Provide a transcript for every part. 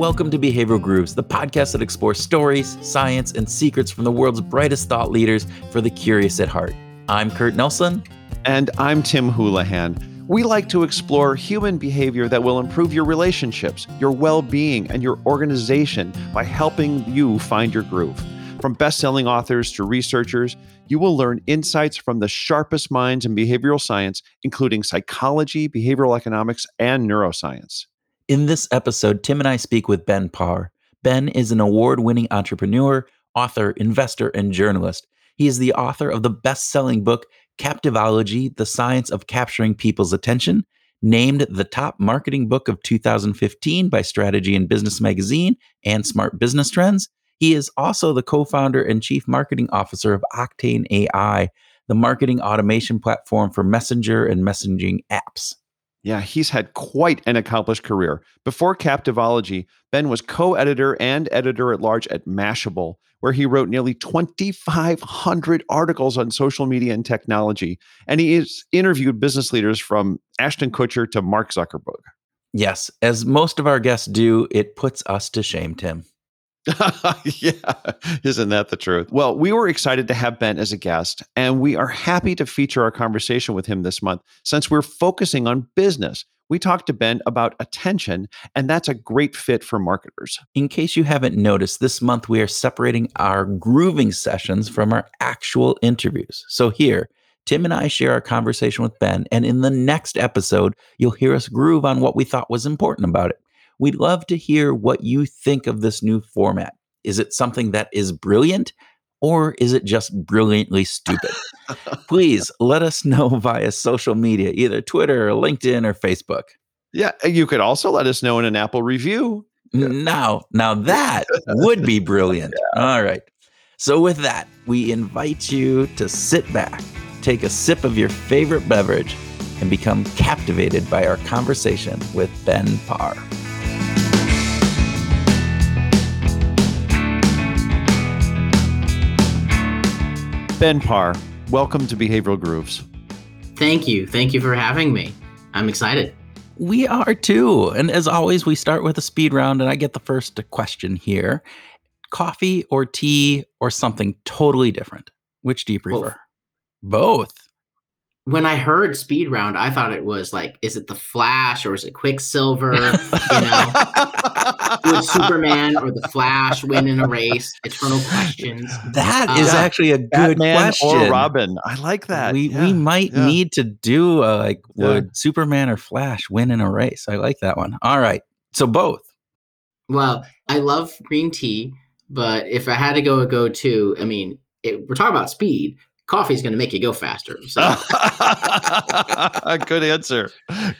Welcome to Behavioral Grooves, the podcast that explores stories, science, and secrets from the world's brightest thought leaders for the curious at heart. I'm Kurt Nelson. And I'm Tim Houlihan. We like to explore human behavior that will improve your relationships, your well being, and your organization by helping you find your groove. From best selling authors to researchers, you will learn insights from the sharpest minds in behavioral science, including psychology, behavioral economics, and neuroscience. In this episode, Tim and I speak with Ben Parr. Ben is an award winning entrepreneur, author, investor, and journalist. He is the author of the best selling book, Captivology The Science of Capturing People's Attention, named the top marketing book of 2015 by Strategy and Business Magazine and Smart Business Trends. He is also the co founder and chief marketing officer of Octane AI, the marketing automation platform for messenger and messaging apps. Yeah, he's had quite an accomplished career. Before Captivology, Ben was co editor and editor at large at Mashable, where he wrote nearly 2,500 articles on social media and technology. And he has interviewed business leaders from Ashton Kutcher to Mark Zuckerberg. Yes, as most of our guests do, it puts us to shame, Tim. yeah, isn't that the truth? Well, we were excited to have Ben as a guest, and we are happy to feature our conversation with him this month since we're focusing on business. We talked to Ben about attention, and that's a great fit for marketers. In case you haven't noticed, this month we are separating our grooving sessions from our actual interviews. So here, Tim and I share our conversation with Ben, and in the next episode, you'll hear us groove on what we thought was important about it. We'd love to hear what you think of this new format. Is it something that is brilliant or is it just brilliantly stupid? Please let us know via social media, either Twitter or LinkedIn or Facebook. Yeah, you could also let us know in an Apple review. Now, now that would be brilliant. Yeah. All right. So with that, we invite you to sit back, take a sip of your favorite beverage, and become captivated by our conversation with Ben Parr. Ben Parr, welcome to Behavioral Grooves. Thank you. Thank you for having me. I'm excited. We are too. And as always, we start with a speed round, and I get the first question here coffee or tea or something totally different? Which do you prefer? Both. Both when I heard speed round, I thought it was like, is it the Flash or is it Quicksilver? you know, would Superman or the Flash win in a race? Eternal questions. That uh, is actually a good Batman question. Or Robin, I like that. We yeah, we might yeah. need to do a, like, would. Superman or Flash win in a race? I like that one. All right, so both. Well, I love green tea, but if I had to go a go to, I mean, it, we're talking about speed coffee is going to make you go faster. So. A good answer.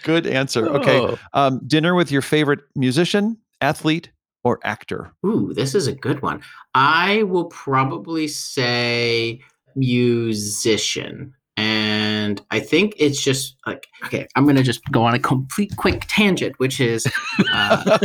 Good answer. Okay. Oh. Um, dinner with your favorite musician, athlete, or actor? Ooh, this is a good one. I will probably say musician. And I think it's just like, okay, I'm going to just go on a complete quick tangent, which is uh,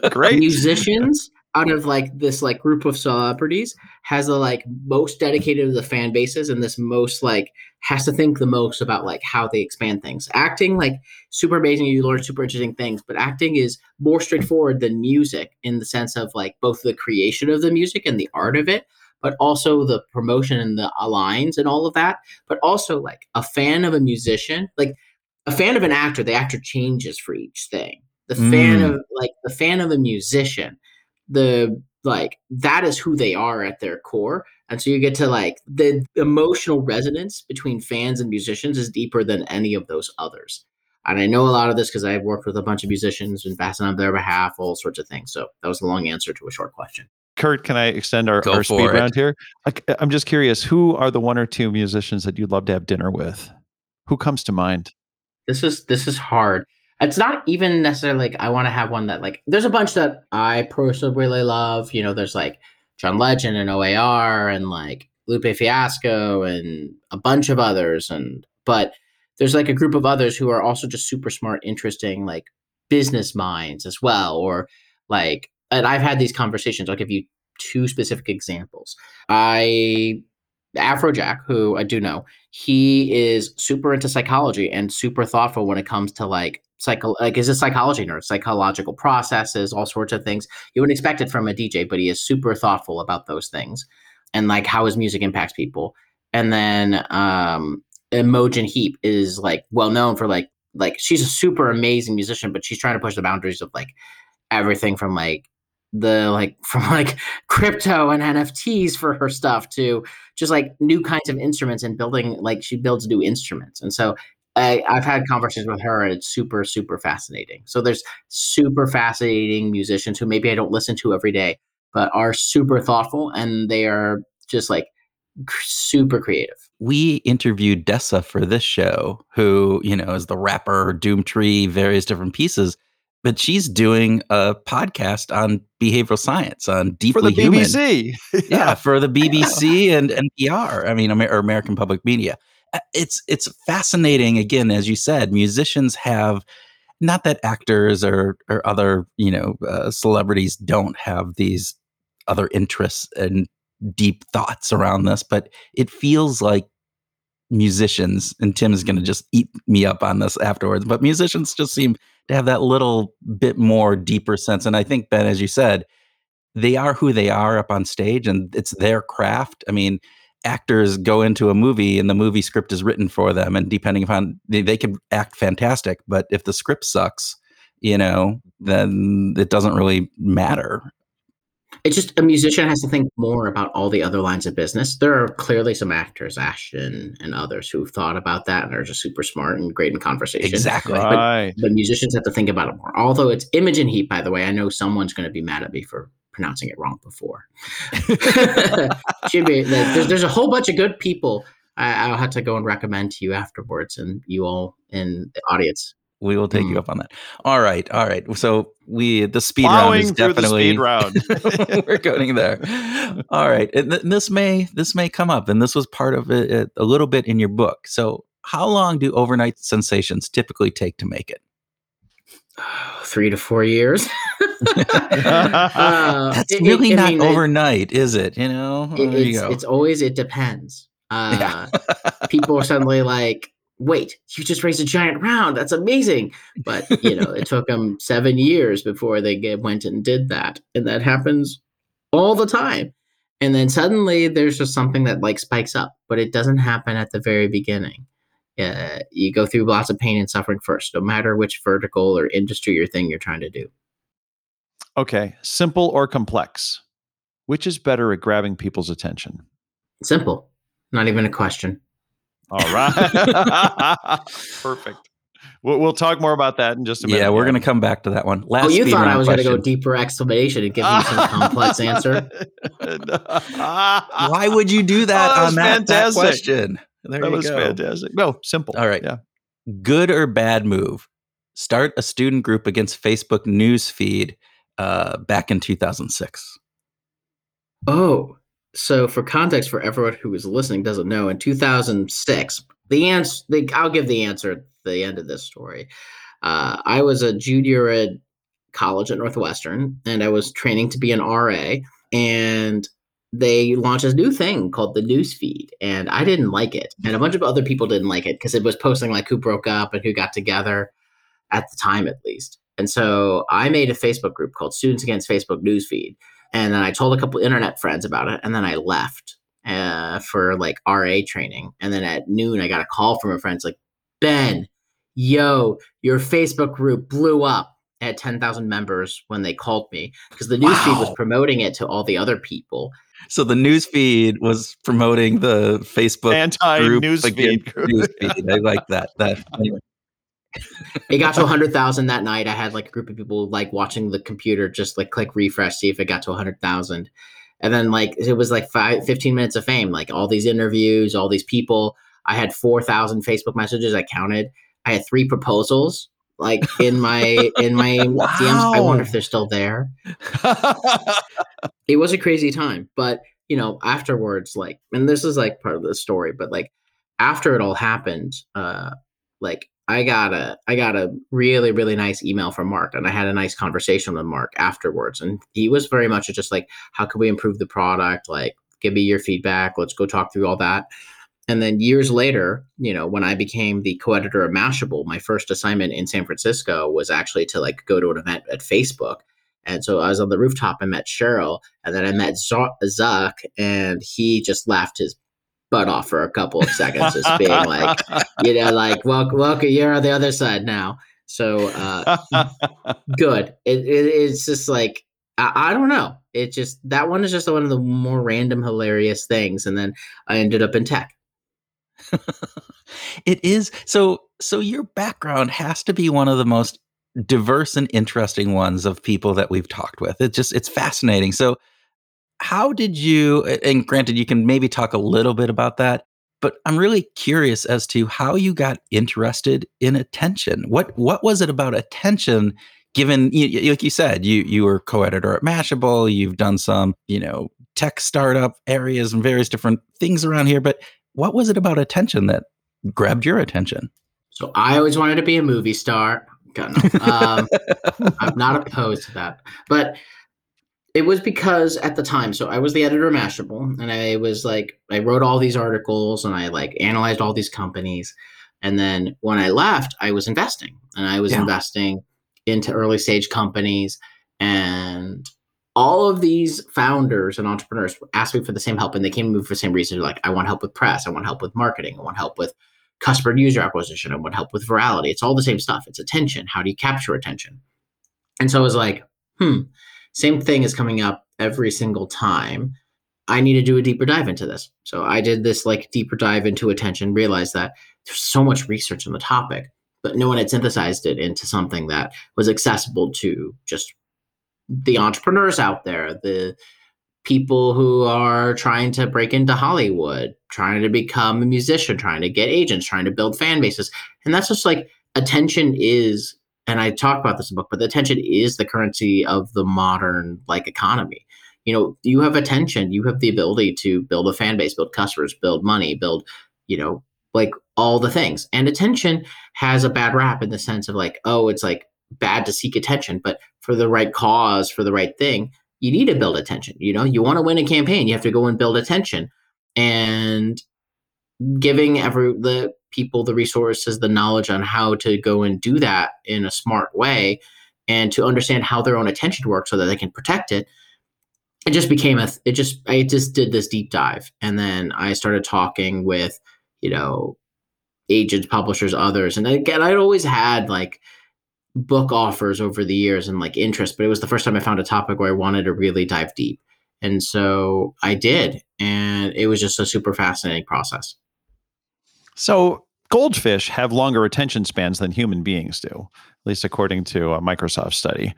great musicians out of like this like group of celebrities has the like most dedicated to the fan bases and this most like has to think the most about like how they expand things. Acting like super amazing, you learn super interesting things, but acting is more straightforward than music in the sense of like both the creation of the music and the art of it, but also the promotion and the lines and all of that. But also like a fan of a musician, like a fan of an actor, the actor changes for each thing. The fan mm. of like the fan of a musician the like that is who they are at their core. And so you get to like the emotional resonance between fans and musicians is deeper than any of those others. And i know a lot of this because i've worked with a bunch of musicians and passing on their behalf all sorts of things. So that was a long answer to a short question. Kurt can i extend our, our speed it. round here? I'm just curious who are the one or two musicians that you'd love to have dinner with? Who comes to mind? This is this is hard it's not even necessarily like I want to have one that like there's a bunch that I personally really love. You know, there's like John Legend and OAR and like Lupe Fiasco and a bunch of others. And but there's like a group of others who are also just super smart, interesting, like business minds as well. Or like and I've had these conversations. I'll give you two specific examples. I Afrojack, who I do know, he is super into psychology and super thoughtful when it comes to like psycho like is a psychology nerd, psychological processes, all sorts of things. You wouldn't expect it from a DJ, but he is super thoughtful about those things and like how his music impacts people. And then um Imogen Heap is like well known for like like she's a super amazing musician, but she's trying to push the boundaries of like everything from like the like from like crypto and NFTs for her stuff to just like new kinds of instruments and building like she builds new instruments. And so I, I've had conversations with her and it's super, super fascinating. So there's super fascinating musicians who maybe I don't listen to every day, but are super thoughtful and they are just like super creative. We interviewed Dessa for this show, who, you know, is the rapper, Doomtree, various different pieces but she's doing a podcast on behavioral science on deeply for the human. BBC. yeah, for the BBC and NPR. I mean, or American Public Media. It's it's fascinating. Again, as you said, musicians have not that actors or or other you know uh, celebrities don't have these other interests and deep thoughts around this, but it feels like musicians and Tim is going to just eat me up on this afterwards. But musicians just seem to have that little bit more deeper sense. And I think, Ben, as you said, they are who they are up on stage and it's their craft. I mean, actors go into a movie and the movie script is written for them. And depending upon, they, they can act fantastic. But if the script sucks, you know, then it doesn't really matter. It's just a musician has to think more about all the other lines of business. There are clearly some actors, Ashton and others, who've thought about that and are just super smart and great in conversation. Exactly. Right. But, but musicians have to think about it more. Although it's Imogen Heap, by the way, I know someone's going to be mad at me for pronouncing it wrong before. Should be like, there's, there's a whole bunch of good people. I, I'll have to go and recommend to you afterwards, and you all in the audience we will take mm. you up on that. All right, all right. So we the speed round is definitely speed round. we're going there. All right, and th- this may this may come up, and this was part of it a little bit in your book. So, how long do overnight sensations typically take to make it? Three to four years. uh, That's it, really it, not mean, overnight, it, is it? You know, it, it's, you it's always it depends. Uh, yeah. people are suddenly like, wait, you just raised a giant round. That's amazing. But, you know, it took them seven years before they get, went and did that. And that happens all the time. And then suddenly there's just something that like spikes up, but it doesn't happen at the very beginning. Uh, you go through lots of pain and suffering first, no matter which vertical or industry or thing you're trying to do. Okay. Simple or complex? Which is better at grabbing people's attention? Simple. Not even a question. All right. Perfect. We'll, we'll talk more about that in just a minute. Yeah, we're going to come back to that one. Oh, Last oh, you thought I was going to go deeper explanation and give you some complex answer? Why would you do that oh, that on that, that, question? There that was go. fantastic. No, simple. All right. Yeah. Good or bad move? Start a student group against Facebook news feed uh, back in 2006. Oh, so for context for everyone who is listening doesn't know in 2006 the answer the, i'll give the answer at the end of this story uh, i was a junior at college at northwestern and i was training to be an ra and they launched this new thing called the newsfeed, and i didn't like it and a bunch of other people didn't like it because it was posting like who broke up and who got together at the time at least and so i made a facebook group called students against facebook Newsfeed. and then I told a couple internet friends about it, and then I left uh, for like RA training. And then at noon, I got a call from a friend. It's like, Ben, yo, your Facebook group blew up. I had 10,000 members when they called me because the newsfeed wow. was promoting it to all the other people. So the newsfeed was promoting the Facebook anti newsfeed. Newsfeed. I like that. That anyway it got to 100,000 that night. I had like a group of people like watching the computer, just like click refresh, see if it got to 100,000. And then like it was like five, 15 minutes of fame, like all these interviews, all these people. I had 4,000 Facebook messages. I counted. I had three proposals like in my in my wow. DMs. I wonder if they're still there. it was a crazy time, but you know, afterwards, like, and this is like part of the story, but like after it all happened, uh, like I got a I got a really really nice email from Mark, and I had a nice conversation with Mark afterwards, and he was very much just like, how can we improve the product? Like, give me your feedback. Let's go talk through all that. and then years later, you know, when I became the co-editor of Mashable, my first assignment in San Francisco was actually to like go to an event at Facebook. And so I was on the rooftop and met Sheryl, and then I met Zuck, and he just laughed his butt off for a couple of seconds, just being like, you know, like, welcome, welcome, you're on the other side now. So uh, good. It, it, it's just like I, I, don't know. It just that one is just one of the more random, hilarious things, and then I ended up in tech. it is so. So your background has to be one of the most diverse and interesting ones of people that we've talked with. It just it's fascinating. So how did you and granted you can maybe talk a little bit about that but I'm really curious as to how you got interested in attention. What what was it about attention? Given, like you said, you you were co-editor at Mashable, you've done some, you know, tech startup areas and various different things around here. But what was it about attention that grabbed your attention? So I always wanted to be a movie star. God, no. um, I'm not opposed to that, but it was because at the time, so I was the editor of Mashable, and I was like, I wrote all these articles and I like analyzed all these companies. And then when I left, I was investing, and I was yeah. investing into early stage companies. And all of these founders and entrepreneurs asked me for the same help, and they came to me for the same reason. They're like, I want help with press, I want help with marketing, I want help with customer user acquisition, I want help with virality. It's all the same stuff. It's attention. How do you capture attention? And so I was like, hmm same thing is coming up every single time. I need to do a deeper dive into this. So I did this like deeper dive into attention, realized that there's so much research on the topic, but no one had synthesized it into something that was accessible to just the entrepreneurs out there, the people who are trying to break into Hollywood, trying to become a musician, trying to get agents, trying to build fan bases. And that's just like attention is and I talk about this in the book, but the attention is the currency of the modern like economy. You know, you have attention, you have the ability to build a fan base, build customers, build money, build, you know, like all the things. And attention has a bad rap in the sense of like, oh, it's like bad to seek attention, but for the right cause, for the right thing, you need to build attention. You know, you want to win a campaign, you have to go and build attention. And giving every the people the resources, the knowledge on how to go and do that in a smart way and to understand how their own attention works so that they can protect it. It just became a, it just, I just did this deep dive. And then I started talking with, you know, agents, publishers, others. And again, I'd always had like book offers over the years and like interest, but it was the first time I found a topic where I wanted to really dive deep. And so I did. And it was just a super fascinating process. So goldfish have longer attention spans than human beings do, at least according to a Microsoft study.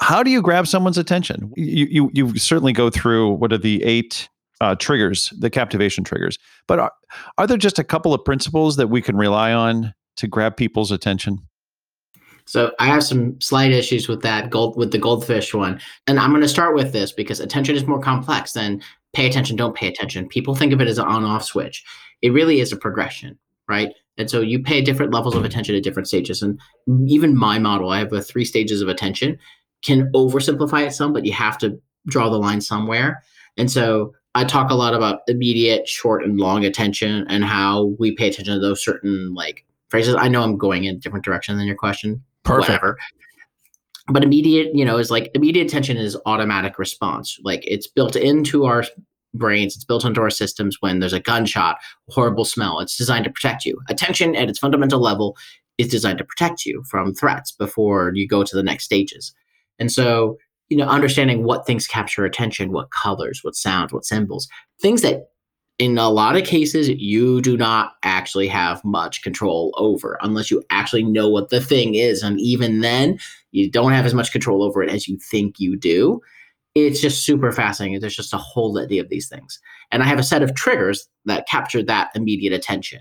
How do you grab someone's attention? You you, you certainly go through what are the eight uh, triggers, the captivation triggers, but are, are there just a couple of principles that we can rely on to grab people's attention? So I have some slight issues with that gold with the goldfish one, and I'm going to start with this because attention is more complex than pay attention, don't pay attention. People think of it as an on-off switch. It really is a progression, right? And so you pay different levels of attention at different stages. And even my model, I have a three stages of attention, can oversimplify it some, but you have to draw the line somewhere. And so I talk a lot about immediate, short, and long attention and how we pay attention to those certain like phrases. I know I'm going in a different direction than your question. Perfect. Whatever. But immediate, you know, is like immediate attention is automatic response. Like it's built into our brains. It's built into our systems when there's a gunshot, horrible smell. It's designed to protect you. Attention at its fundamental level is designed to protect you from threats before you go to the next stages. And so, you know, understanding what things capture attention, what colors, what sounds, what symbols, things that in a lot of cases you do not actually have much control over unless you actually know what the thing is. And even then, you don't have as much control over it as you think you do it's just super fascinating. There's just a whole litany of these things. And I have a set of triggers that capture that immediate attention.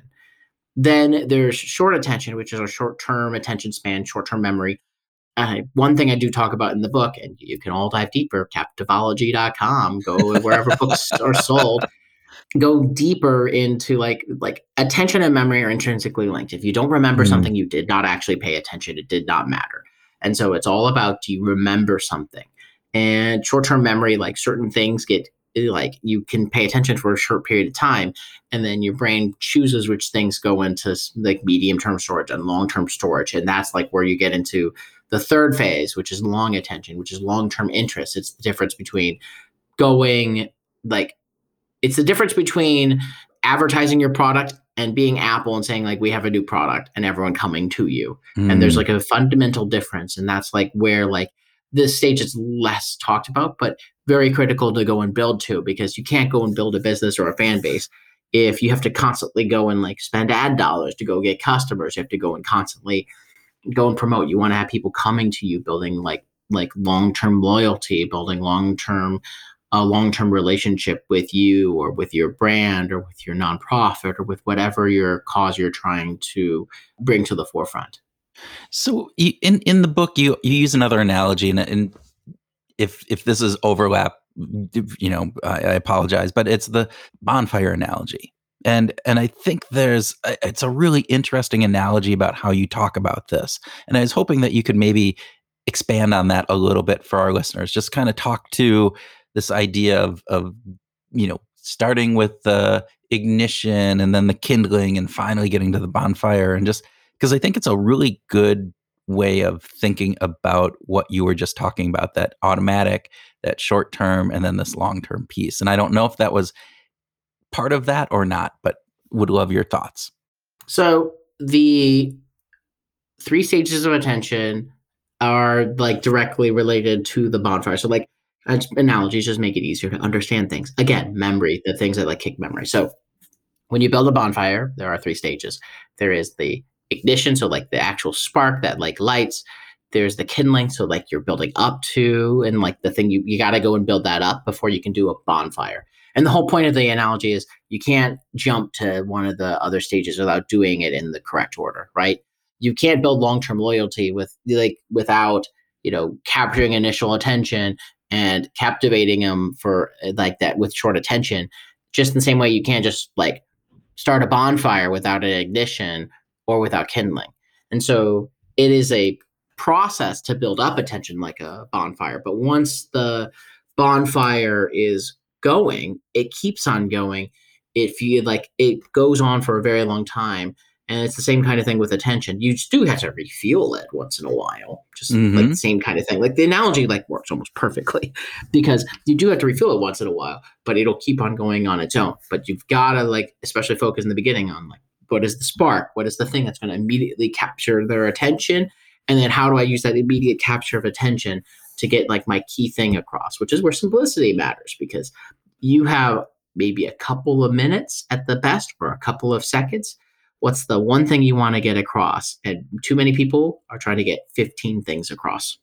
Then there's short attention, which is our short term attention span, short term memory. Uh, one thing I do talk about in the book, and you can all dive deeper, captivology.com, go wherever books are sold. Go deeper into like like attention and memory are intrinsically linked. If you don't remember mm-hmm. something, you did not actually pay attention. It did not matter. And so it's all about do you remember something? And short-term memory like certain things get like you can pay attention for a short period of time and then your brain chooses which things go into like medium term storage and long term storage and that's like where you get into the third phase which is long attention which is long term interest it's the difference between going like it's the difference between advertising your product and being apple and saying like we have a new product and everyone coming to you mm. and there's hmm. like a fundamental difference and that's like where like this stage is less talked about, but very critical to go and build to because you can't go and build a business or a fan base if you have to constantly go and like spend ad dollars to go get customers. You have to go and constantly go and promote. You want to have people coming to you, building like like long term loyalty, building long term a long term relationship with you or with your brand or with your nonprofit or with whatever your cause you're trying to bring to the forefront. So in in the book, you you use another analogy, and, and if if this is overlap, you know, I, I apologize, but it's the bonfire analogy, and and I think there's it's a really interesting analogy about how you talk about this, and I was hoping that you could maybe expand on that a little bit for our listeners, just kind of talk to this idea of of you know starting with the ignition and then the kindling and finally getting to the bonfire and just because I think it's a really good way of thinking about what you were just talking about that automatic, that short term, and then this long term piece. And I don't know if that was part of that or not, but would love your thoughts. So the three stages of attention are like directly related to the bonfire. So like analogies just make it easier to understand things. Again, memory, the things that like kick memory. So when you build a bonfire, there are three stages. There is the ignition, so like the actual spark that like lights. There's the kindling, so like you're building up to, and like the thing you you got to go and build that up before you can do a bonfire. And the whole point of the analogy is you can't jump to one of the other stages without doing it in the correct order, right? You can't build long-term loyalty with like without you know capturing initial attention and captivating them for like that with short attention. Just in the same way you can't just like start a bonfire without an ignition or without kindling. And so it is a process to build up attention like a bonfire. But once the bonfire is going, it keeps on going. It feel like it goes on for a very long time. And it's the same kind of thing with attention. You do have to refuel it once in a while, just mm-hmm. like the same kind of thing. Like the analogy like works almost perfectly because you do have to refuel it once in a while, but it'll keep on going on its own. But you've got to like, especially focus in the beginning on like what is the spark? What is the thing that's going to immediately capture their attention? And then how do I use that immediate capture of attention to get like my key thing across, which is where simplicity matters because you have maybe a couple of minutes at the best or a couple of seconds. What's the one thing you want to get across? And too many people are trying to get 15 things across.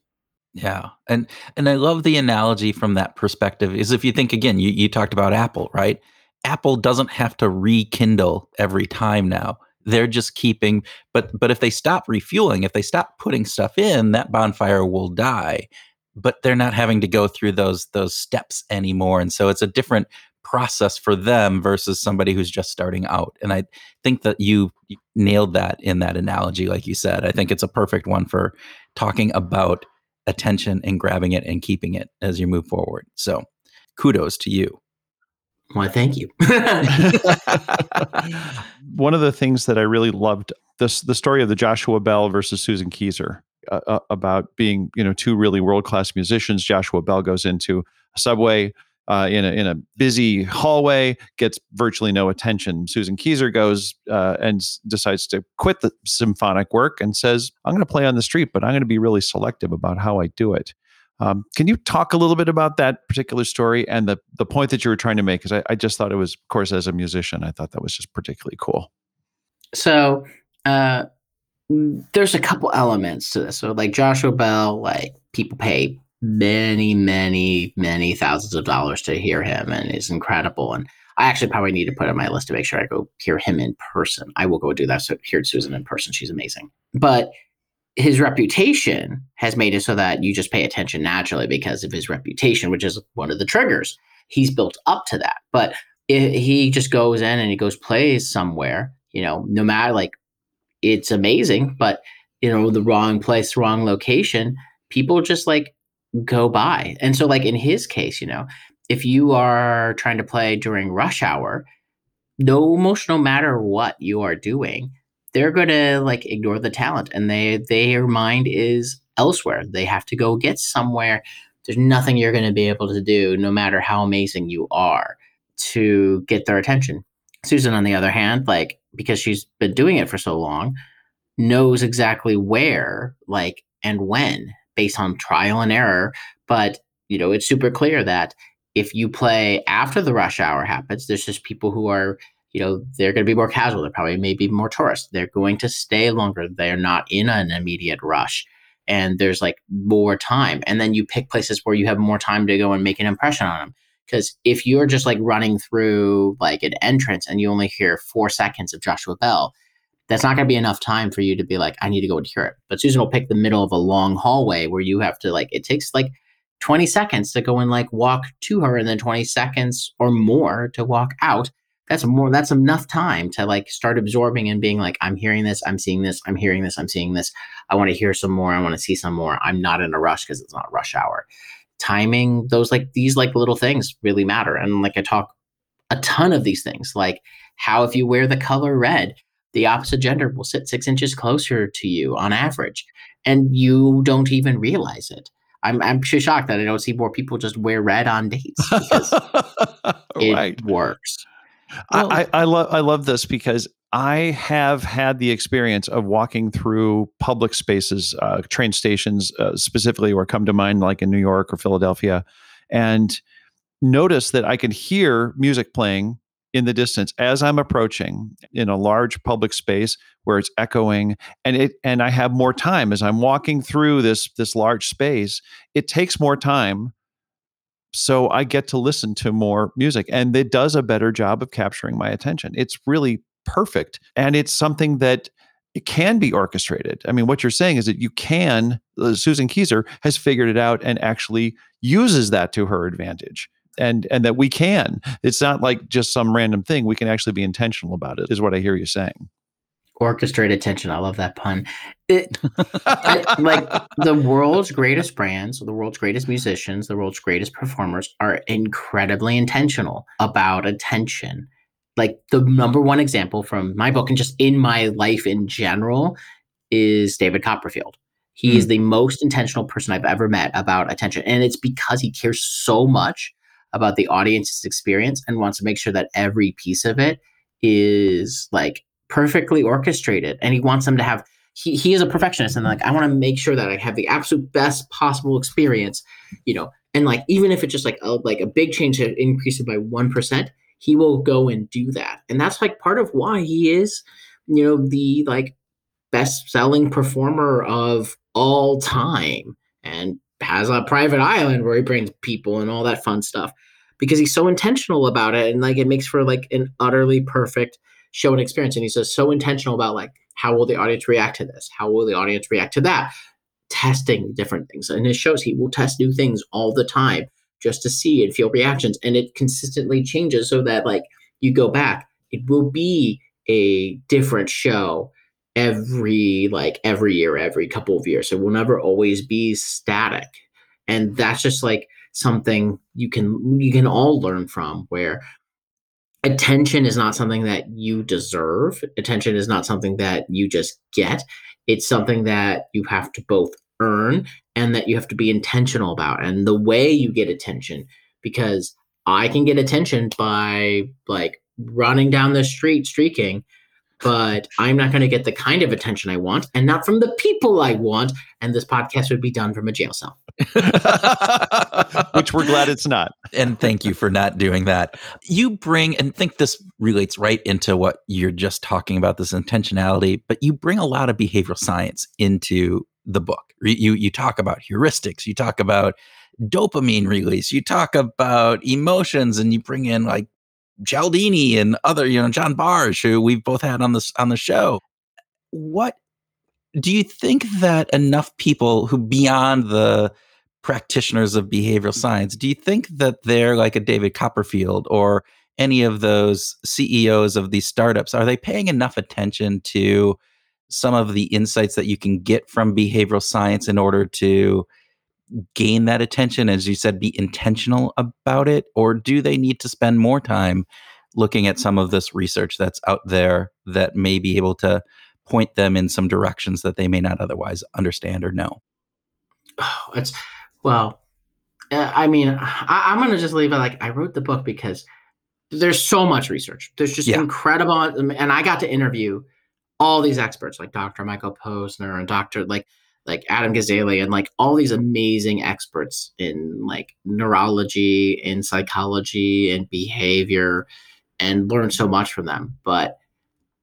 Yeah. And and I love the analogy from that perspective is if you think again, you, you talked about Apple, right? Apple doesn't have to rekindle every time now. They're just keeping but but if they stop refueling, if they stop putting stuff in, that bonfire will die. But they're not having to go through those those steps anymore. And so it's a different process for them versus somebody who's just starting out. And I think that you nailed that in that analogy, like you said. I think it's a perfect one for talking about attention and grabbing it and keeping it as you move forward. So kudos to you. Why, thank you. One of the things that I really loved this the story of the Joshua Bell versus Susan Keyser uh, uh, about being you know two really world class musicians. Joshua Bell goes into a subway uh, in a in a busy hallway, gets virtually no attention. Susan Keyser goes uh, and s- decides to quit the symphonic work and says, "I'm going to play on the street, but I'm going to be really selective about how I do it." Um, can you talk a little bit about that particular story and the the point that you were trying to make? Because I, I, just thought it was, of course, as a musician, I thought that was just particularly cool. So uh, there's a couple elements to this. So like Joshua Bell, like people pay many, many, many thousands of dollars to hear him, and is incredible. And I actually probably need to put on my list to make sure I go hear him in person. I will go do that. So hear Susan in person. She's amazing. But his reputation has made it so that you just pay attention naturally because of his reputation, which is one of the triggers. He's built up to that. But he just goes in and he goes plays somewhere, you know, no matter like it's amazing, but you know, the wrong place, wrong location, people just like go by. And so like in his case, you know, if you are trying to play during rush hour, no almost no matter what you are doing, they're gonna like ignore the talent and they their mind is elsewhere. They have to go get somewhere. There's nothing you're gonna be able to do, no matter how amazing you are, to get their attention. Susan, on the other hand, like because she's been doing it for so long, knows exactly where, like, and when based on trial and error. But, you know, it's super clear that if you play after the rush hour happens, there's just people who are, you know, they're going to be more casual. They're probably maybe more tourists. They're going to stay longer. They're not in an immediate rush. And there's like more time. And then you pick places where you have more time to go and make an impression on them. Because if you're just like running through like an entrance and you only hear four seconds of Joshua Bell, that's not going to be enough time for you to be like, I need to go and hear it. But Susan will pick the middle of a long hallway where you have to like, it takes like 20 seconds to go and like walk to her and then 20 seconds or more to walk out. That's more, that's enough time to like start absorbing and being like, I'm hearing this, I'm seeing this, I'm hearing this, I'm seeing this. I want to hear some more. I want to see some more. I'm not in a rush because it's not rush hour. Timing, those like these like little things really matter. And like I talk a ton of these things, like how if you wear the color red, the opposite gender will sit six inches closer to you on average, and you don't even realize it. I'm I'm shocked that I don't see more people just wear red on dates because it right. works. Well, I, I love I love this because I have had the experience of walking through public spaces, uh, train stations uh, specifically, or come to mind like in New York or Philadelphia, and notice that I can hear music playing in the distance as I'm approaching in a large public space where it's echoing and it and I have more time. As I'm walking through this this large space it takes more time so I get to listen to more music and it does a better job of capturing my attention. It's really perfect and it's something that it can be orchestrated. I mean, what you're saying is that you can, uh, Susan Keyser has figured it out and actually uses that to her advantage and and that we can. It's not like just some random thing. We can actually be intentional about it is what i hear you saying orchestrated tension i love that pun it, I, like the world's greatest brands the world's greatest musicians the world's greatest performers are incredibly intentional about attention like the number one example from my book and just in my life in general is david copperfield he mm. is the most intentional person I've ever met about attention. And it's because he cares so much about the audience's experience and wants to make sure that every piece of it is like perfectly orchestrated and he wants them to have he, he is a perfectionist and like i want to make sure that i have the absolute best possible experience you know and like even if it's just like a, like a big change to increase it by 1% he will go and do that. And that's like part of why he is you know the like best selling performer of all time and has a private island where he brings people and all that fun stuff because he's so intentional about it and like it makes for like an utterly perfect show an experience and he's just so intentional about like how will the audience react to this? How will the audience react to that? Testing different things and it shows he will test new things all the time just to see and feel reactions and it consistently changes so that like you go back it will be a different show every like every year every couple of years. It will never always be static and that's just like something you can you can all learn from where attention is not something that you deserve. Attention is not something that you just get. It's something that you have to both earn and that you have to be intentional about. And the way you get attention because i can get attention by like running down the street streaking but I'm not going to get the kind of attention I want and not from the people I want. And this podcast would be done from a jail cell. Which we're glad it's not. And thank you for not doing that. You bring, and think this relates right into what you're just talking about this intentionality, but you bring a lot of behavioral science into the book. You, you talk about heuristics, you talk about dopamine release, you talk about emotions, and you bring in like Cialdini and other, you know, John Bargh, who we've both had on this on the show. What do you think that enough people who beyond the practitioners of behavioral science, do you think that they're like a David Copperfield or any of those CEOs of these startups? Are they paying enough attention to some of the insights that you can get from behavioral science in order to gain that attention as you said be intentional about it or do they need to spend more time looking at some of this research that's out there that may be able to point them in some directions that they may not otherwise understand or know oh, it's well uh, i mean I, am gonna just leave it like i wrote the book because there's so much research there's just yeah. incredible and i got to interview all these experts like dr michael posner and dr like like Adam Gazzaley and like all these mm-hmm. amazing experts in like neurology in psychology and behavior and learn so much from them. But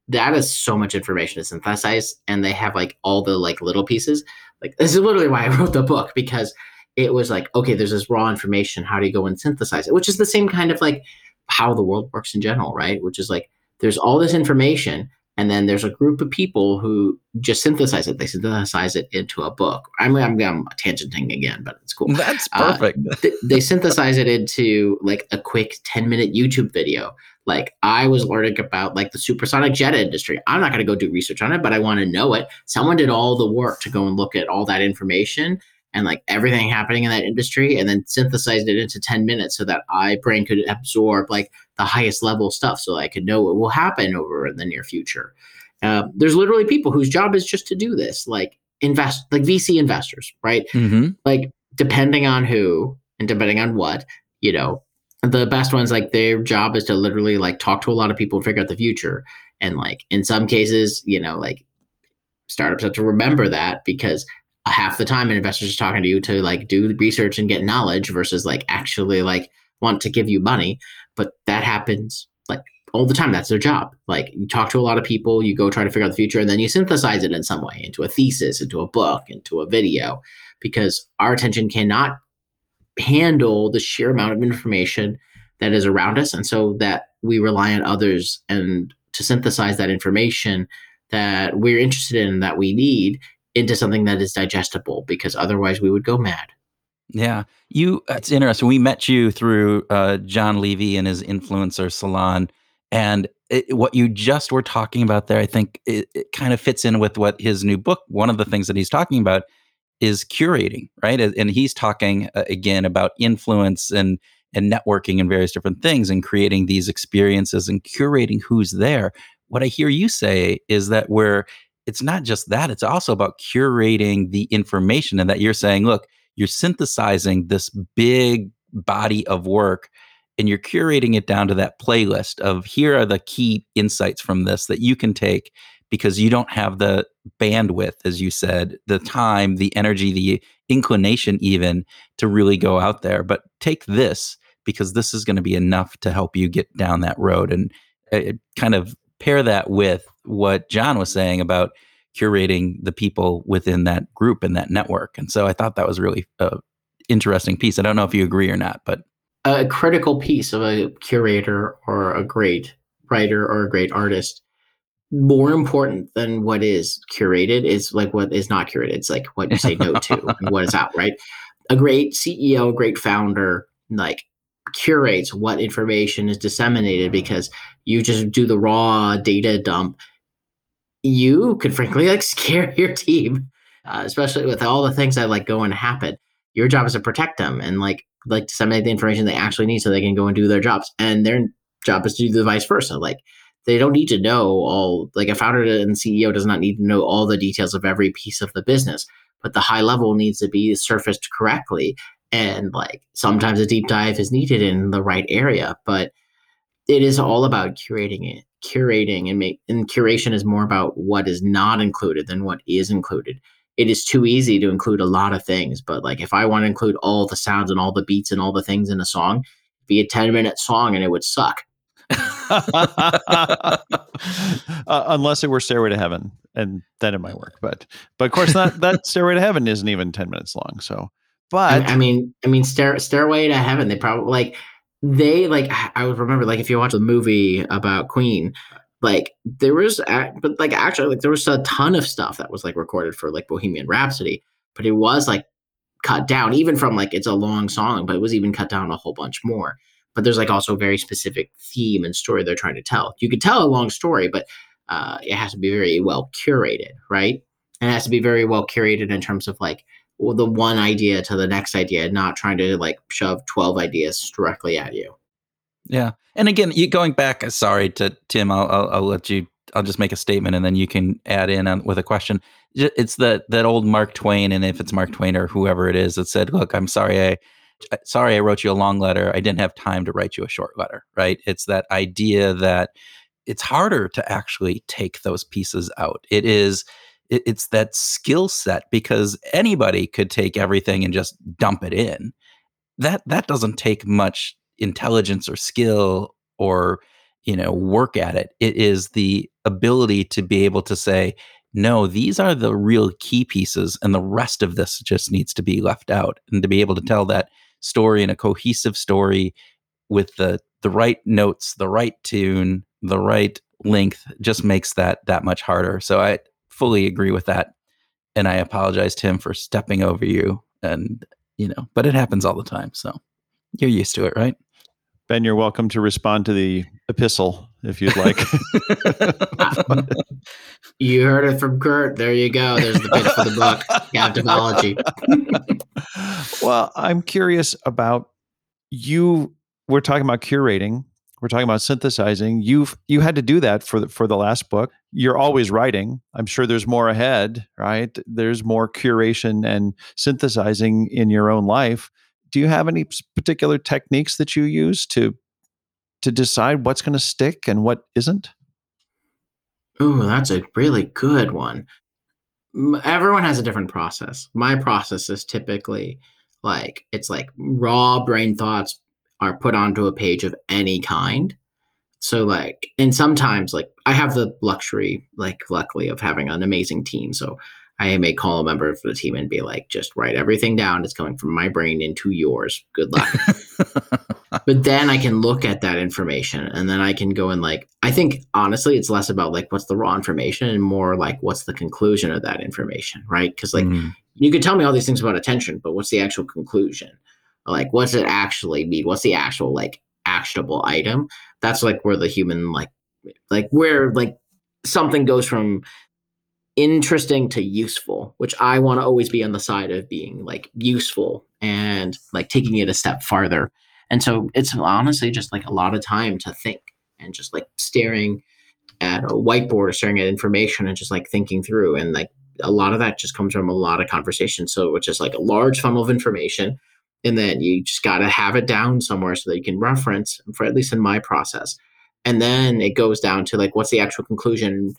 that is so much information to synthesize and they have like all the like little pieces. Like this is literally why I wrote the book because it was like, okay, there's this raw information. How do you go and synthesize it? Which is the same kind of like how the world works in general, right? Which is like there's all this information and then there's a group of people who just synthesize it. They synthesize it into a book. I'm, I'm, I'm tangenting again, but it's cool. That's uh, perfect. Uh, th- they synthesize it into like a quick 10 minute YouTube video. Like I was learning about like the supersonic jet industry. I'm not going to go do research on it, but I want to know it. Someone did all the work to go and look at all that information and like everything happening in that industry and then synthesized it into 10 minutes so that I brain could absorb like the highest level stuff so I could know what will happen over in the near future. Uh, there's literally people whose job is just to do this, like invest, like VC investors, right? Mm-hmm. Like depending on who and depending on what, you know, the best ones, like their job is to literally like talk to a lot of people and figure out the future. And like in some cases, you know, like startups have to remember that because half the time an investor's talking to you to like do research and get knowledge versus like actually like want to give you money. But that happens like all the time. That's their job. Like you talk to a lot of people you go try to figure out the future and then you synthesize it in some way into a thesis into a book into a video. Because our attention cannot handle the sheer amount of information that is around us and so that we rely on others and to synthesize that information that we're interested in that we need into something that is digestible because otherwise we would go mad. Yeah, you. It's interesting. We met you through uh, Jon Levy and his influencer salon, and it, what you just were talking about there, I think it, it, kind of fits in with what his new book. One of the things that he's talking about is curating, right? And he's talking uh, again about influence and and networking and various different things, and creating these experiences and curating who's there. What I hear you say is that we're it's not just that, it's also about curating the information and that you're saying, look, you're synthesizing this big body of work and you're curating it down to that playlist of here are the key insights from this that you can take because you don't have the bandwidth as you said the time the energy the inclination even to really go out there. But take this because this is going to be enough to help you get down that road and it kind of pair that with what Jon was saying about curating the people within that group and that network. And so I thought that was really a interesting piece. I don't know if you agree or not, but a critical piece of a curator or a great writer or a great artist more important than what is curated is like what is not curated. It's like what you say no to and what is out, right? A great CEO, a great founder, like curates what information is disseminated because you just do the raw data dump you could frankly like scare your team uh, especially with all the things that like go and happen. Your job is to protect them and like like disseminate the information they actually need so they can go and do their jobs and their job is to do the vice versa like they don't need to know all like a founder and ceo does not need to know all the details of every piece of the business but the high level needs to be surfaced correctly and like sometimes a deep dive is needed in the right area but it is all about curating it curating and make and curation is more about what is not included than what is included it is too easy to include a lot of things but like if i want to include all the sounds and all the beats and all the things in a song it'd be a 10 minute song and it would suck uh, unless it were stairway to heaven and then it might work but but of course that that stairway to heaven isn't even 10 minutes long so but I, I mean, I mean, Stair, Stairway to Heaven. They probably like they like. I would remember like if you watch the movie about Queen, like there was, but like actually, like there was a ton of stuff that was like recorded for like Bohemian Rhapsody, but it was like cut down even from like it's a long song, but it was even cut down a whole bunch more. But there's like also a very specific theme and story they're trying to tell. You could tell a long story, but uh, it has to be very well curated, right? And it has to be very well curated in terms of like the one idea to the next idea, not trying to like shove 12 ideas directly at you. Yeah. And again, you going back, uh, sorry to Tim, I'll, I'll, I'll let you, I'll just make a statement and then you can add in on, with a question. It's that, that old Mark Twain. And if it's Mark Twain or whoever it is that said, look, I'm sorry, I, sorry, I wrote you a long letter. I didn't have time to write you a short letter, right? It's that idea that it's harder to actually take those pieces out. It is, it's that skill set because anybody could take everything and just dump it in. That that doesn't take much intelligence or skill or you know work at it. It is the ability to be able to say, no, these are the real key pieces, and the rest of this just needs to be left out, and to be able to mm. tell that story in a cohesive story with the the right notes, the right tune, the right length just makes that that much harder. So I fully agree with that. And I apologize to him for stepping over you. And, you know, but it happens all the time. So you're used to it, right? Ben, you're welcome to respond to the epistle if you'd like. you heard it from Kurt. There you go. There's the pitch for the book, Captivology. well, I'm curious about you. We're talking about curating we're talking about synthesizing. You've you had to do that for the, for the last book. You're always writing. I'm sure there's more ahead, right? There's more curation and synthesizing in your own life. Do you have any particular techniques that you use to to decide what's going to stick and what isn't? Ooh, that's a really good one. Everyone has a different process. My process is typically like it's like raw brain thoughts are put onto a page of any kind. So like, and sometimes like I have the luxury, like luckily, of having an amazing team. So I may call a member of the team and be like, just write everything down. It's coming from my brain into yours. Good luck. but then I can look at that information and then I can go and like, I think honestly, it's less about like what's the raw information and more like what's the conclusion of that information, right? Because like mm. you could tell me all these things about attention, but what's the actual conclusion? Like what's it actually mean? What's the actual like actionable item? That's like where the human like like where like something goes from interesting to useful which i want to always be on the side of being like useful and like taking it a step farther. And so it's honestly just like a lot of time to think and just like staring at a whiteboard or staring at information and just like thinking through. And like a lot of that just comes from a lot of conversation. So it's just like a large funnel of information and then you just got to have it down somewhere so that you can reference for at least in my process. And then it goes down to like what's the actual conclusion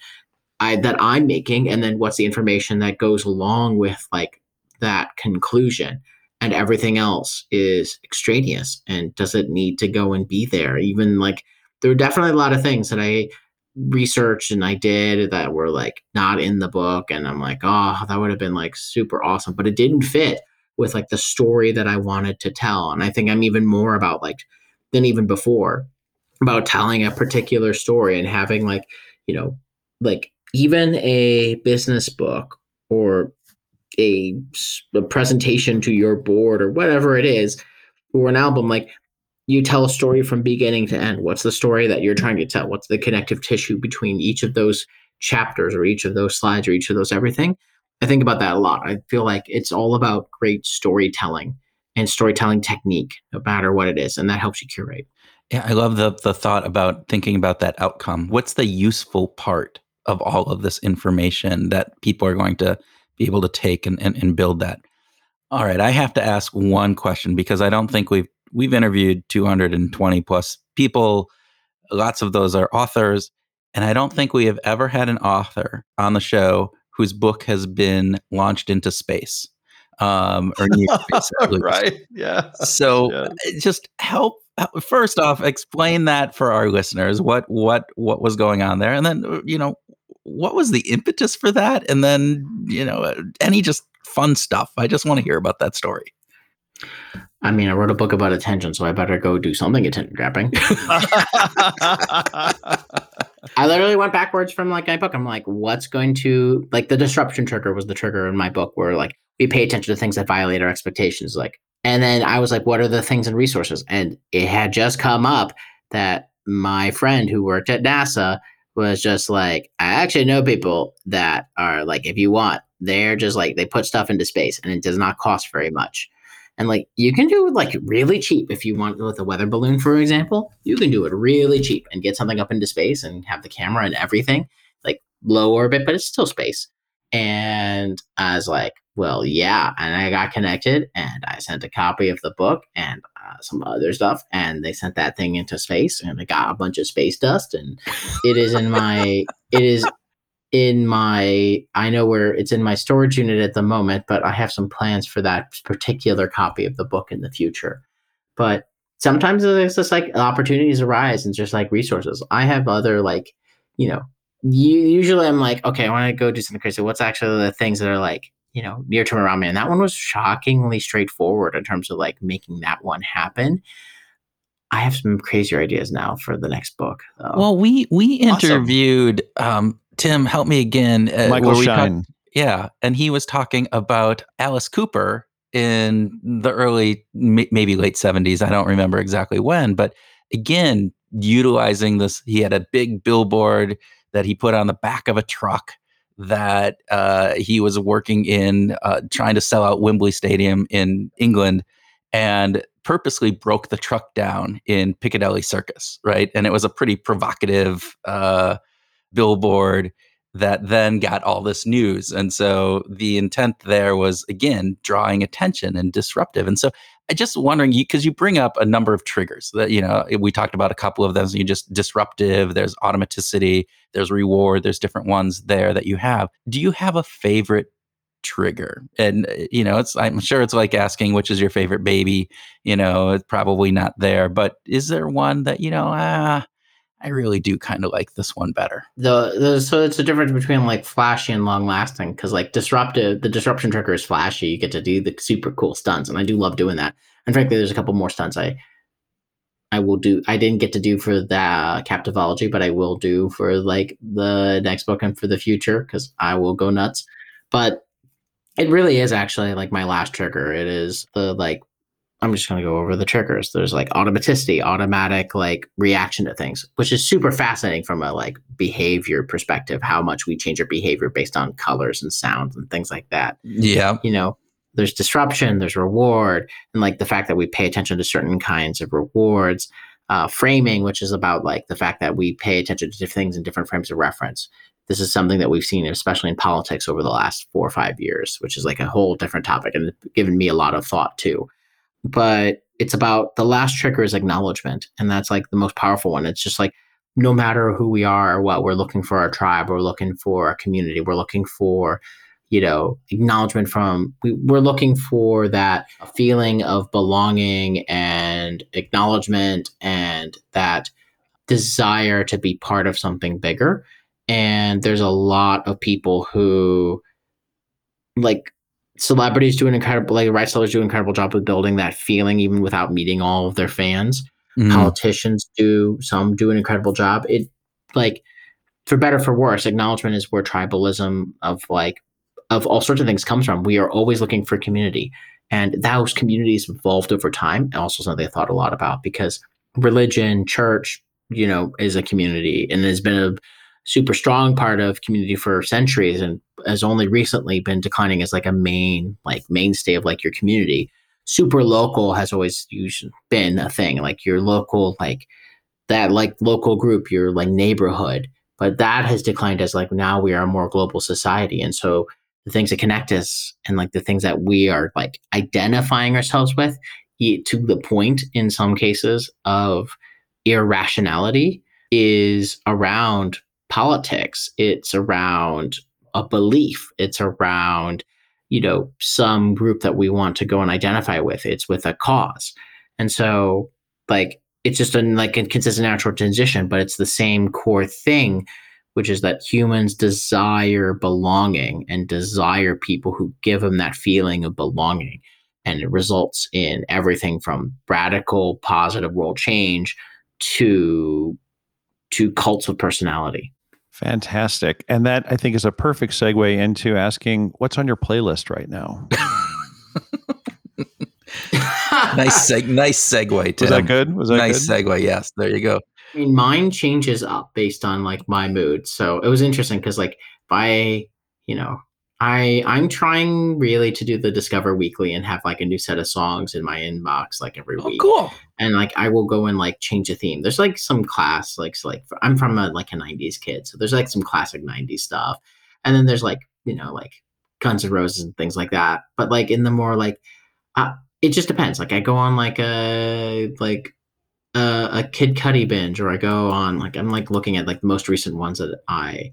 I, that i'm making and then what's the information that goes along with like that conclusion. And everything else is extraneous and does it need to go and be there? Even like there were definitely a lot of things that i researched and i did that were like not in the book and i'm like oh that would have been like super awesome. But it didn't fit with like the story that I wanted to tell. And I think I'm even more about like than even before about telling a particular story and having like, you know, like even a business book or a, a presentation to your board or whatever it is or an album like you tell a story from beginning to end what's the story that you're trying to tell what's the connective tissue between each of those chapters or each of those slides or each of those everything I think about that a lot. I feel like it's all about great storytelling and storytelling technique, no matter what it is, and that helps you curate. Yeah, I love the the thought about thinking about that outcome. What's the useful part of all of this information that people are going to be able to take and, and, and build that? All right, I have to ask one question because I don't think we've we've interviewed 220 plus people. Lots of those are authors, and I don't think we have ever had an author on the show whose book has been launched into space um, or near space. right. Yeah. So yeah. Uh, just help. First off, explain that for our listeners. What what what was going on there, and then uh, you know what was the impetus for that, and then you know uh, any just fun stuff. I just want to hear about that story. I mean, I wrote a book about attention, so I better go do something attention grabbing. I literally went backwards from like my book. I'm like, what's going to like the disruption trigger was the trigger in my book where like we pay attention to things that violate our expectations. Like, and then I was like, what are the things and resources? And it had just come up that my friend who worked at NASA was just like, I actually know people that are like, if you want, they're just like they put stuff into space and it does not cost very much. And like you can do it like really cheap if you want with a weather balloon, for example. You can do it really cheap and get something up into space and have the camera and everything, like low orbit, but it's still space. And I was like, well, yeah. And I got connected and I sent a copy of the book and uh, some other stuff. And they sent that thing into space and I got a bunch of space dust. And it is in my, it is in my I know where it's in my storage unit at the moment, but I have some plans for that particular copy of the book in the future. But sometimes it's just like opportunities arise and just like resources. I have other like, you know, usually I'm like, okay, I want to go do something crazy. What's actually the things that are like, you know, near term around me? And that one was shockingly straightforward in terms of like making that one happen. I have some crazier ideas now for the next book. Though. Well, we we interviewed awesome. um, Tim, help me again. Uh, Michael Schein. Talk, yeah, and he was talking about Alice Cooper in the early, maybe late seventies. I don't remember exactly when, but again, utilizing this, he had a big billboard that he put on the back of a truck that uh, he was working in, uh, trying to sell out Wembley Stadium in England, and purposely broke the truck down in Piccadilly Circus, right? And it was a pretty provocative. Uh, billboard that then got all this news. And so the intent there was, again, drawing attention and disruptive. And so I just wondering, because you, you, bring up a number of triggers that, you know, we talked about a couple of them. So you just disruptive, there's automaticity, there's reward, there's different ones there that you have. Do you have a favorite trigger? And, you know, it's, I'm sure it's like asking, which is your favorite baby? You know, it's probably not there, but is there one that, you know, ah, I really do kind of like this one better. The, the so it's the difference between like flashy and long lasting because like disruptive, the disruption trigger is flashy. You get to do the super cool stunts, and I do love doing that. And frankly, there's a couple more stunts I I will do. I didn't get to do for the uh, Captivology, but I will do for like the next book and for the future because I will go nuts. But it really is actually like my last trigger. It is the like I'm just going to go over the triggers. There's like automaticity, automatic like reaction to things, which is super fascinating from a like behavior perspective, how much we change our behavior based on colors and sounds and things like that. Yeah. You know, there's disruption, there's reward, and like the fact that we pay attention to certain kinds of rewards. Uh, framing, which is about like the fact that we pay attention to different things in different frames of reference. This is something that we've seen, especially in politics, over the last four or five years, which is like a whole different topic and given me a lot of thought too but it's about the last trigger is acknowledgement and that's like the most powerful one. It's just like no matter who we are or what we're looking for our tribe we're looking for a community we're looking for you know acknowledgement from we, we're looking for that feeling of belonging and acknowledgement and that desire to be part of something bigger. And there's a lot of people who like celebrities do an incredible like right sellers do an incredible job with building that feeling even without meeting all of their fans. Mm. politicians do some do an incredible job. It like for better for worse acknowledgement is where tribalism of like of all sorts of things comes from. We are always looking for community and those communities evolved over time and also something i thought a lot about because religion church you know is a community and has been a super strong part of community for centuries and has only recently been declining as like a main like mainstay of like your community. Super local has always been a thing like your local like that like local group your like neighborhood. But that has declined as like now we are a more global society. And so the things that connect us and like the things that we are like identifying ourselves with to the point in some cases of irrationality is around politics. It's around a belief. It's around, you know, some group that we want to go and identify with. It's with a cause. And so, like, it's just a like a consistent natural transition, but it's the same core thing, which is that humans desire belonging and desire people who give them that feeling of belonging. And it results in everything from radical positive world change to to cults of personality. Fantastic. And that I think is a perfect segue into asking what's on your playlist right now. nice seg- nice segue. Tim. Was that good? Was that good? nice good? segue? Yes. There you go. I mean, mine changes up based on like my mood. So it was interesting because like if I, you know, I I'm trying really to do the Discover Weekly and have like a new set of songs in my inbox like every week. Oh, week. cool. And like I will go and like change a theme. There's like some class like so, like I'm from a like a 90s kid, so there's like some classic 90s stuff. And then there's like, you know, like Guns N' Roses and things like that. But like in the more like uh, it just depends. Like I go on like a like a, a Kid Cudi binge, or I go on like I'm like looking at like the most recent ones that I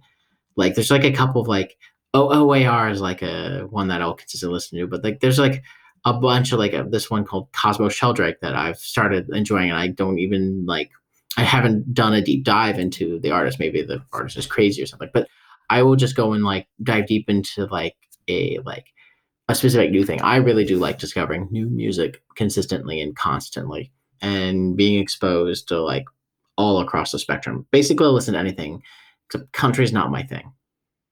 like. There's like a couple of like OOAR is like a one that I'll consistently listen to, but like there's like a bunch of like a, this one called Cosmo Sheldrake that I've started enjoying, and I don't even like I haven't done a deep dive into the artist. Maybe the artist is crazy or something, but I will just go and like dive deep into like a like a specific new thing. I really do like discovering new music consistently and constantly and being exposed to like all across the spectrum. Basically, I'll listen to anything. Except country's not my thing.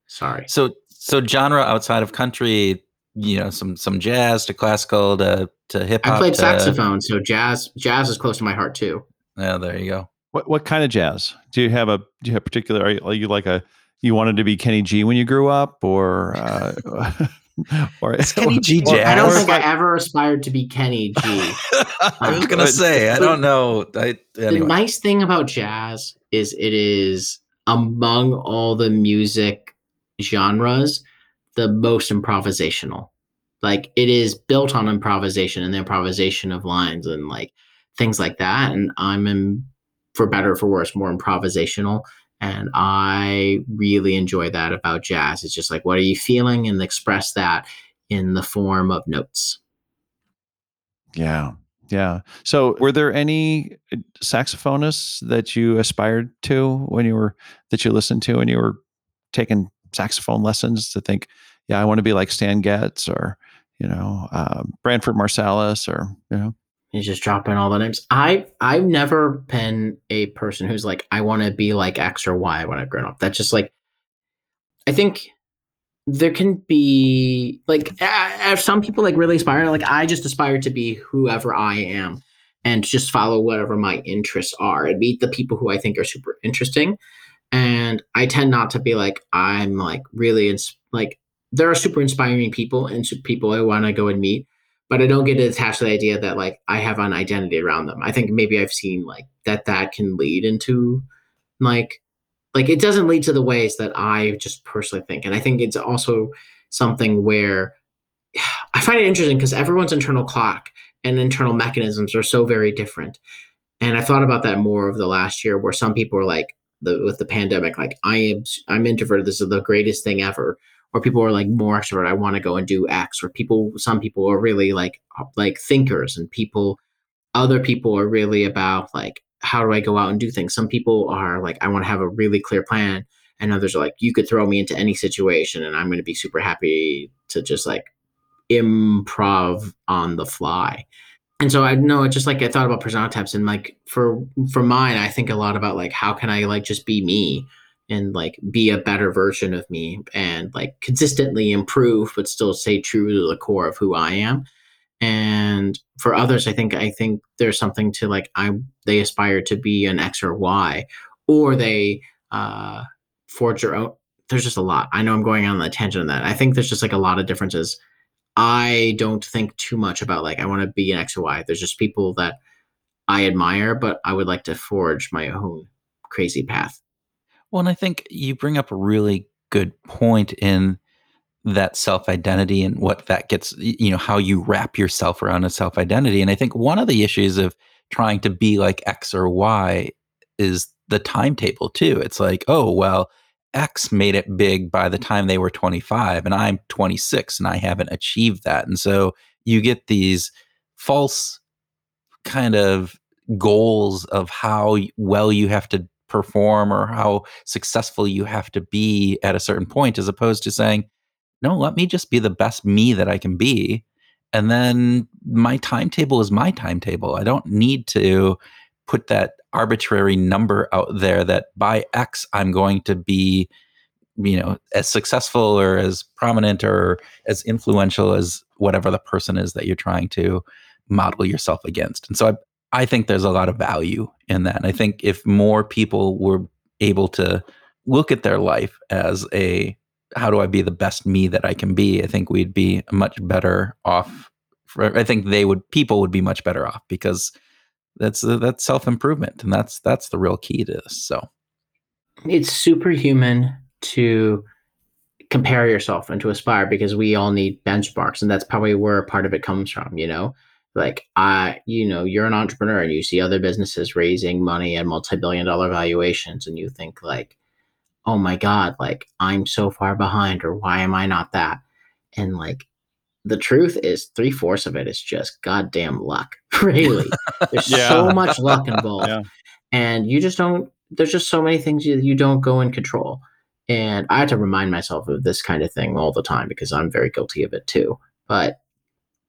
Sorry. So so genre outside of country, you know, some some jazz to classical to to hip hop. I played to- saxophone, so jazz jazz is close to my heart too. Yeah, there you go. What what kind of jazz? Do you have a do you have particular? Are you, are you like a you wanted to be Kenny G when you grew up, or uh, or Is Kenny G or- jazz? I don't think I ever aspired to be Kenny G. I was gonna say I don't know. I The nice thing about jazz is it is among all the music genres the most improvisational. Like it is built on improvisation and the improvisation of lines and like things like that. And I'm in, for better or for worse, more improvisational. And I really enjoy that about jazz. It's just like, what are you feeling? And express that in the form of notes. Yeah. Yeah. So, were there any uh, saxophonists that you aspired to when you were that you listened to when you were taking saxophone lessons to think, yeah, I want to be like Stan Getz or you know um, Branford Marsalis or you know You just dropping all the names. I I've never been a person who's like I want to be like X or Y when I've grown up. That's just like I think there can be like some people like really aspire. Like I just aspire to be whoever I am and just follow whatever my interests are and meet the people who I think are super interesting. And I tend not to be like I'm like really ins- like there are super inspiring people and people I want to go and meet but I don't get attached to the idea that like I have an identity around them. I think maybe I've seen like that that can lead into like like it doesn't lead to the ways that I just personally think. And I think it's also something where I find it interesting because everyone's internal clock and internal mechanisms are so very different. And I thought about that more over the last year where some people are like the with the pandemic, like I am I'm introverted. This is the greatest thing ever. Or people are like more extrovert i want to go and do x. Or people some people are really like like thinkers and people other people are really about like how do i go out and do things? Some people are like i want to have a really clear plan and others are like you could throw me into any situation and i'm going to be super happy to just like improv on the fly and so i know it just like i thought about persona types and like for for mine i think a lot about like how can i like just be me and like be a better version of me and like consistently improve but still stay true to the core of who i am. And for others i think i think there's something to like i they aspire to be an x or y or they uh forge their own there's just a lot. I know i'm going on the tangent on that. I think there's just like a lot of differences i don't think too much about like i want to be an x or y there's just people that i admire but i would like to forge my own crazy path Well, and I think you bring up a really good point in that self identity and what that gets, you know, how you wrap yourself around a self identity. And I think one of the issues of trying to be like X or Y is the timetable too. It's like, oh, well, X made it big by the time they were 25, and I'm 26 and I haven't achieved that. And so you get these false kind of goals of how well you have to perform or how successful you have to be at a certain point as opposed to saying no let me just be the best me that i can be and then my timetable is my timetable i don't need to put that arbitrary number out there that by x i'm going to be you know as successful or as prominent or as influential as whatever the person is that you're trying to model yourself against and so i I think there's a lot of value in that. And I think if more people were able to look at their life as a how do I be the best me that I can be, I think we'd be much better off. For, I think they would people would be much better off because that's uh, that's self improvement, and that's that's the real key to this. So it's superhuman to compare yourself and to aspire because we all need benchmarks, and that's probably where part of it comes from. You know, like I, you know, you're an entrepreneur and you see other businesses raising money at multi-billion dollar valuations, and you think like, oh my god, like I'm so far behind, or why am I not that? And like the truth is three fourths of it is just goddamn luck. Really, there's yeah. so much luck involved, yeah. and you just don't. There's just so many things you, you don't go in control. And I have to remind myself of this kind of thing all the time because I'm very guilty of it too. But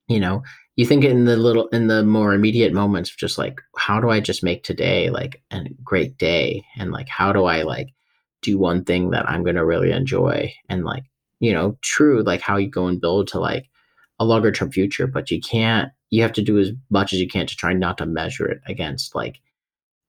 you know, you think in the little in the more immediate moments of just like how do I just make today like a great day and like how do I like do one thing that I'm gonna really enjoy and like you know true like how you go and build to like a longer term future, but you can't, you have to do as much as you can to try not to measure it against like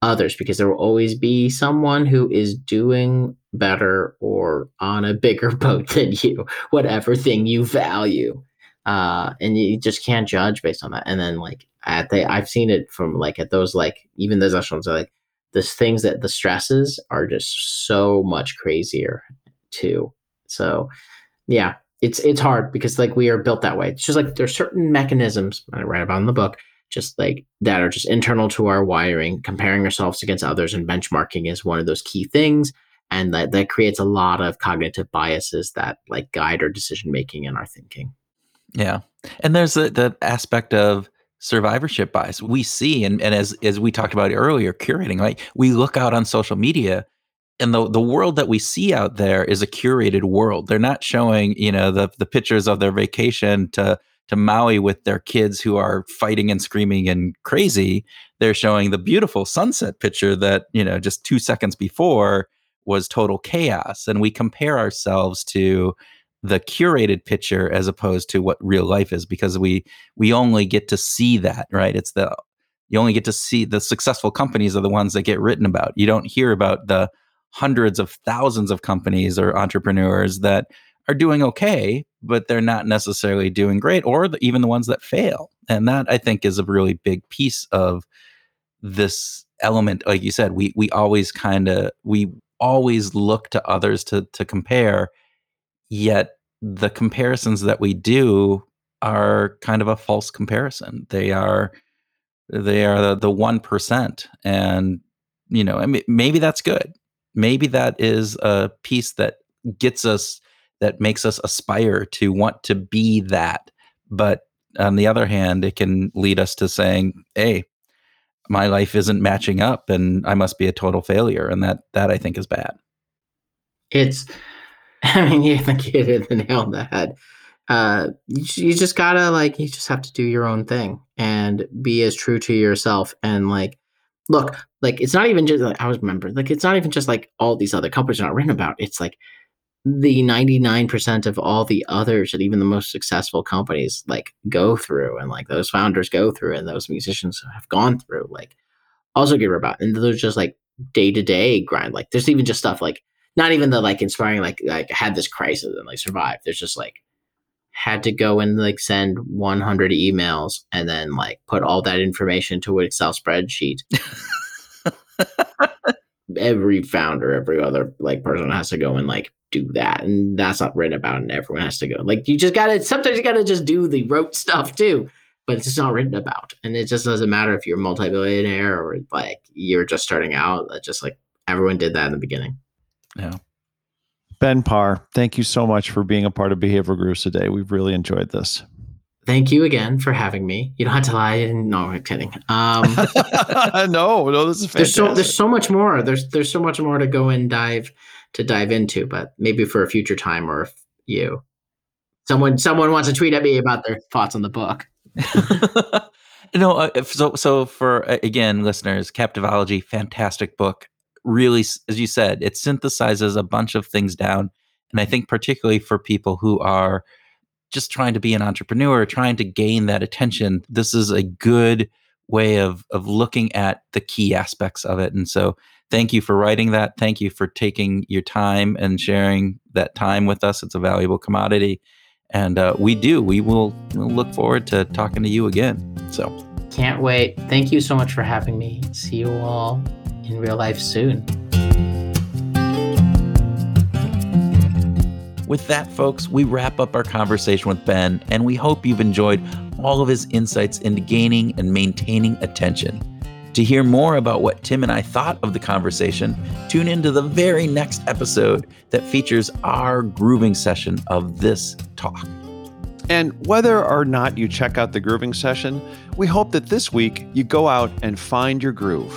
others because there will always be someone who is doing better or on a bigger boat than you, whatever thing you value. Uh, and you just can't judge based on that. And then like at the, I've seen it from like at those like even those restaurants are like the things that the stresses are just so much crazier too. So yeah, it's it's hard because like we are built that way. It's just like there's certain mechanisms I write about in the book, just like that are just internal to our wiring. Comparing ourselves against others and benchmarking is one of those key things, and that that creates a lot of cognitive biases that like guide our decision making and our thinking. Yeah, and there's the, the aspect of survivorship bias we see and, and as as we talked about earlier curating like we look out on social media and the the world that we see out there is a curated world. They're not showing, you know, the the pictures of their vacation to to Maui with their kids who are fighting and screaming and crazy. They're showing the beautiful sunset picture that, you know, just 2 seconds before was total chaos and we compare ourselves to the curated picture as opposed to what real life is because we we only get to see that, right? It's the you only get to see the successful companies are the ones that get written about. You don't hear about the hundreds of thousands of companies or entrepreneurs that are doing okay, but they're not necessarily doing great, or the, even the ones that fail. And that I think is a really big piece of this element. Like you said, we we always kind of we always look to others to to compare, yet the comparisons that we do are kind of a false comparison. They are they are the one percent, and you know, I mean, maybe that's good maybe that is a piece that gets us that makes us aspire to want to be that. But on the other hand it can lead us to saying hey my life isn't matching up and i must be a total failure and that that i think is bad. It's i mean you think you hit the nail on the head. Uh you, you just gotta like you just have to do your own thing and be as true to yourself and like look, like it's not even just like I was remember, like it's not even just like all these other companies are not written about. It's like the 99% of all the others that even the most successful companies like go through and like those founders go through and those musicians have gone through like also get about and there's just like day-to-day grind. Like there's even just stuff like not even the like inspiring like like had this crisis and like survived. There's just like had to go and like send 100 emails and then like put all that information to an Excel spreadsheet. every founder, every other like person has to go and like do that, and that's not written about, and everyone has to go. Like you just gotta sometimes you gotta just do the rote stuff too, but it's just not written about, and it just doesn't matter if you're a multi-billionaire or like you're just starting out. That just like everyone did that in the beginning. Yeah. Ben Parr, thank you so much for being a part of Behavior Gurus today. We've really enjoyed this. Thank you again for having me. You don't have to lie. No, I'm kidding. Um, no, no, this is fantastic. There's so there's so much more. There's there's so much more to go and dive to dive into, but maybe for a future time or if you someone someone wants to tweet at me about their thoughts on the book. no, uh, so so for uh, again, listeners, Captivology, fantastic book really, as you said, it synthesizes a bunch of things down. And I think, particularly for people who are just trying to be an entrepreneur, trying to gain that attention, this is a good way of of looking at the key aspects of it. And so thank you for writing that. Thank you for taking your time and sharing that time with us. It's a valuable commodity. And uh, we do. We will look forward to talking to you again. So can't wait. Thank you so much for having me. See you all in real life soon. With that, folks, we wrap up our conversation with Ben, and we hope you've enjoyed all of his insights into gaining and maintaining attention. To hear more about what Tim and I thought of the conversation, tune into the very next episode that features our grooving session of this talk. And whether or not you check out the grooving session, we hope that this week you go out and find your groove.